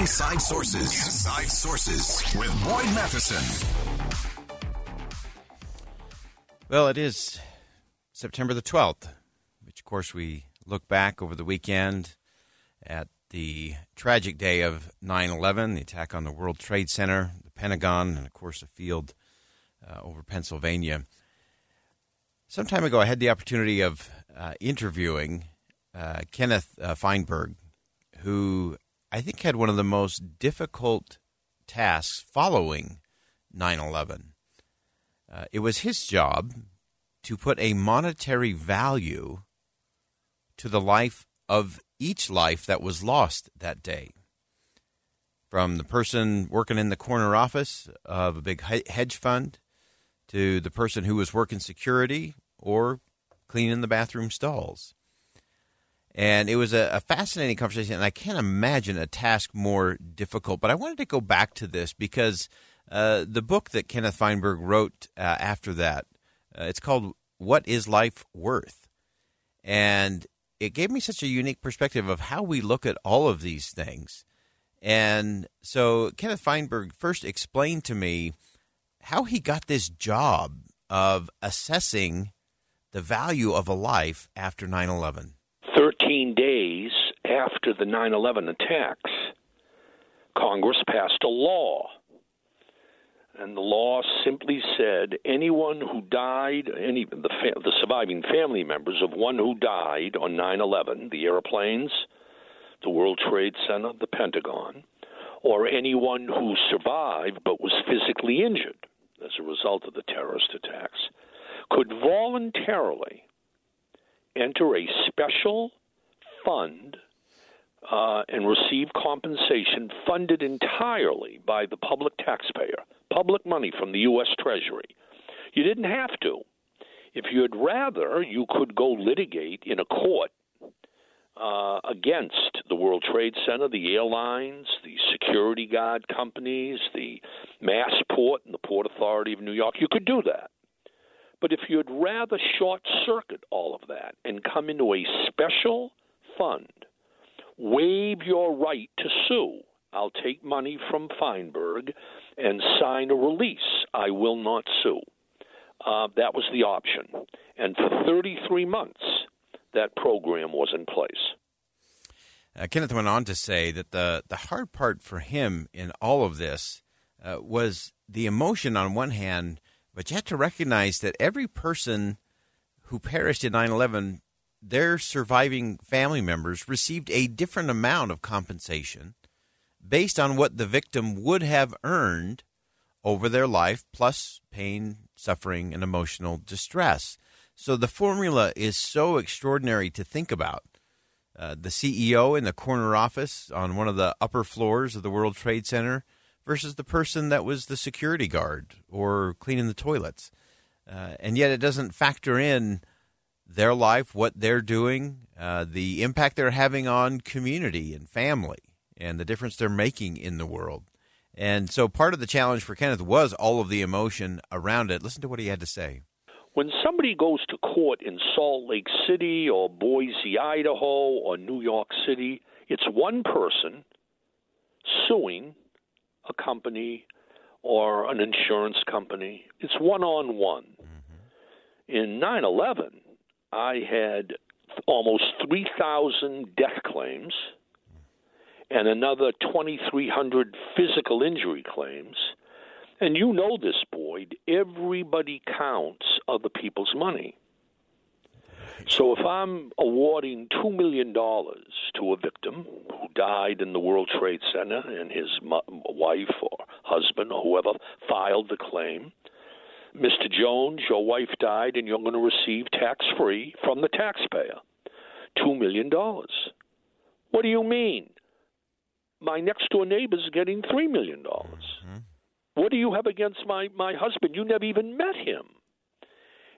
Inside Sources. Inside Sources with Boyd Matheson. Well, it is September the 12th, which, of course, we look back over the weekend at the tragic day of 9 11, the attack on the World Trade Center, the Pentagon, and, of course, a field uh, over Pennsylvania. Some time ago, I had the opportunity of uh, interviewing uh, Kenneth uh, Feinberg, who I think had one of the most difficult tasks following 9 11. Uh, it was his job to put a monetary value to the life of each life that was lost that day. From the person working in the corner office of a big hedge fund to the person who was working security or cleaning the bathroom stalls. And it was a, a, fascinating conversation, and I can't imagine a task more difficult. But I wanted to go back to this because uh, the book that Kenneth Feinberg wrote uh, after that, uh, it's called "What Is Life Worth," and it gave me such a unique perspective of how we look at all of these things. And so Kenneth Feinberg first explained to me how he got this job of assessing the value of a life after 9 11. 13 days after the 9 11 attacks, Congress passed a law. And the law simply said anyone who died, any the, fa- the surviving family members of one who died on 9 11, the airplanes, the World Trade Center, the Pentagon, or anyone who survived but was physically injured as a result of the terrorist attacks, could voluntarily enter a special fund uh, and receive compensation funded entirely by the public taxpayer, public money from the U.S. Treasury. You didn't have to. If you'd rather, you could go litigate in a court uh, against the World Trade Center, the airlines, the security guard companies, the Mass Port, and the Port Authority of New York. You could do that. But if you'd rather short circuit all of that and come into a special fund, waive your right to sue. I'll take money from Feinberg and sign a release. I will not sue. Uh, that was the option. And for 33 months, that program was in place. Uh, Kenneth went on to say that the, the hard part for him in all of this uh, was the emotion on one hand but you have to recognize that every person who perished in 9 11, their surviving family members received a different amount of compensation based on what the victim would have earned over their life, plus pain, suffering, and emotional distress. So the formula is so extraordinary to think about. Uh, the CEO in the corner office on one of the upper floors of the World Trade Center versus the person that was the security guard or cleaning the toilets. Uh, and yet it doesn't factor in their life, what they're doing, uh, the impact they're having on community and family, and the difference they're making in the world. And so part of the challenge for Kenneth was all of the emotion around it. Listen to what he had to say. When somebody goes to court in Salt Lake City or Boise, Idaho or New York City, it's one person suing a company or an insurance company. It's one on one. In 9 11, I had almost 3,000 death claims and another 2,300 physical injury claims. And you know this, Boyd, everybody counts other people's money. So if I'm awarding $2 million to a victim who died in the World Trade Center and his wife or husband or whoever filed the claim, Mr. Jones, your wife died and you're going to receive tax free from the taxpayer $2 million. What do you mean? my next door neighbor's getting $3 million. Mm-hmm. What do you have against my, my husband? You never even met him.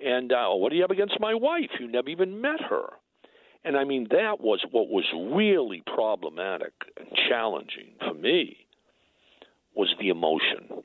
And uh, what do you have against my wife? You never even met her. And I mean, that was what was really problematic and challenging for me was the emotion.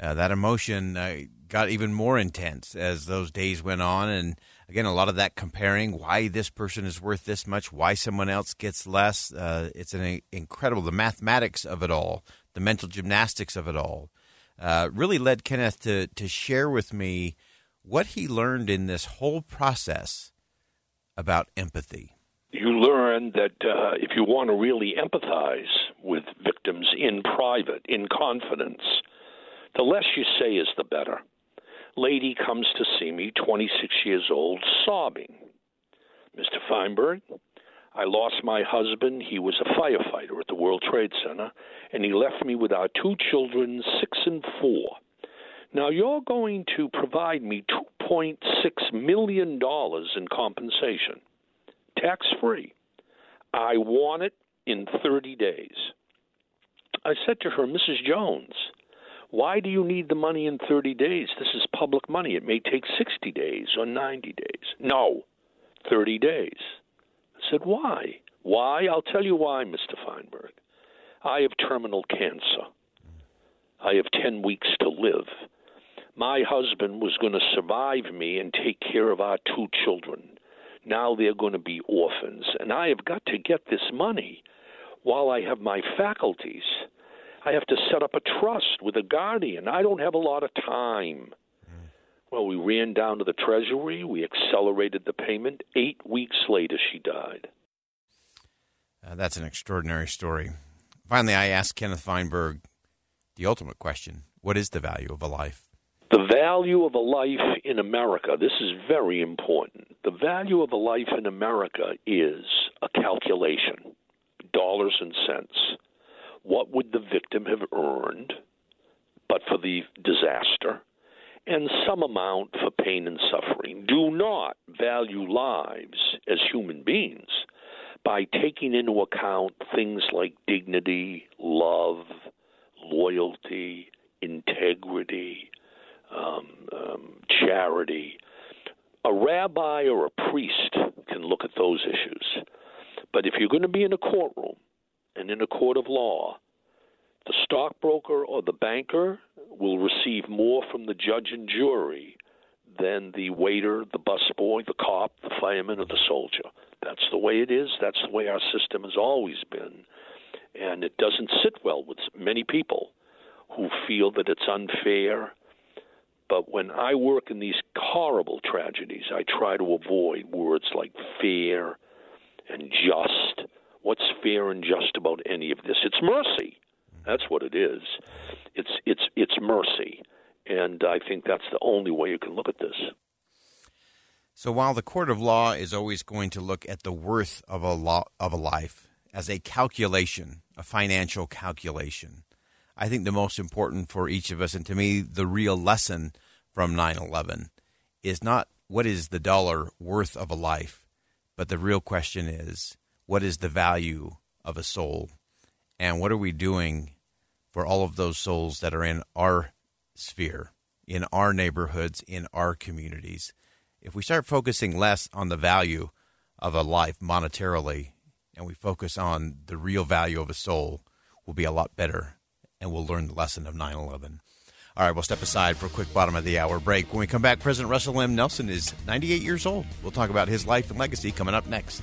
Uh, that emotion uh, got even more intense as those days went on. And again, a lot of that comparing why this person is worth this much, why someone else gets less. Uh, it's an incredible, the mathematics of it all, the mental gymnastics of it all, uh, really led Kenneth to, to share with me what he learned in this whole process about empathy. You learn that uh, if you want to really empathize with victims in private, in confidence, the less you say is the better. Lady comes to see me, 26 years old, sobbing. Mr. Feinberg, I lost my husband. He was a firefighter at the World Trade Center, and he left me with our two children, six and four. Now you're going to provide me $2.6 million in compensation, tax free. I want it in 30 days. I said to her, Mrs. Jones, why do you need the money in 30 days? This is public money. It may take 60 days or 90 days. No, 30 days. I said, why? Why? I'll tell you why, Mr. Feinberg. I have terminal cancer. I have 10 weeks to live. My husband was going to survive me and take care of our two children. Now they're going to be orphans, and I have got to get this money while I have my faculties. I have to set up a trust with a guardian. I don't have a lot of time. Well, we ran down to the Treasury. We accelerated the payment. Eight weeks later, she died. Uh, that's an extraordinary story. Finally, I asked Kenneth Feinberg the ultimate question What is the value of a life? The value of a life in America, this is very important. The value of a life in America is a calculation dollars and cents what would the victim have earned but for the disaster, and some amount for pain and suffering. Do not value lives as human beings by taking into account things like dignity, love, loyalty, integrity, um, um, charity. A rabbi or a priest can look at those issues. But if you're going to be in a courtroom in a court of law, the stockbroker or the banker will receive more from the judge and jury than the waiter, the busboy, the cop, the fireman, or the soldier. That's the way it is. That's the way our system has always been. And it doesn't sit well with many people who feel that it's unfair. But when I work in these horrible tragedies, I try to avoid words like fair and just. What's fair and just about any of this? It's mercy. That's what it is. It's it's it's mercy, and I think that's the only way you can look at this. So while the court of law is always going to look at the worth of a law, of a life as a calculation, a financial calculation, I think the most important for each of us, and to me, the real lesson from 9/11 is not what is the dollar worth of a life, but the real question is what is the value of a soul, and what are we doing for all of those souls that are in our sphere, in our neighborhoods, in our communities. If we start focusing less on the value of a life monetarily and we focus on the real value of a soul, we'll be a lot better and we'll learn the lesson of 9 11. All right, we'll step aside for a quick bottom of the hour break. When we come back, President Russell M. Nelson is 98 years old. We'll talk about his life and legacy coming up next.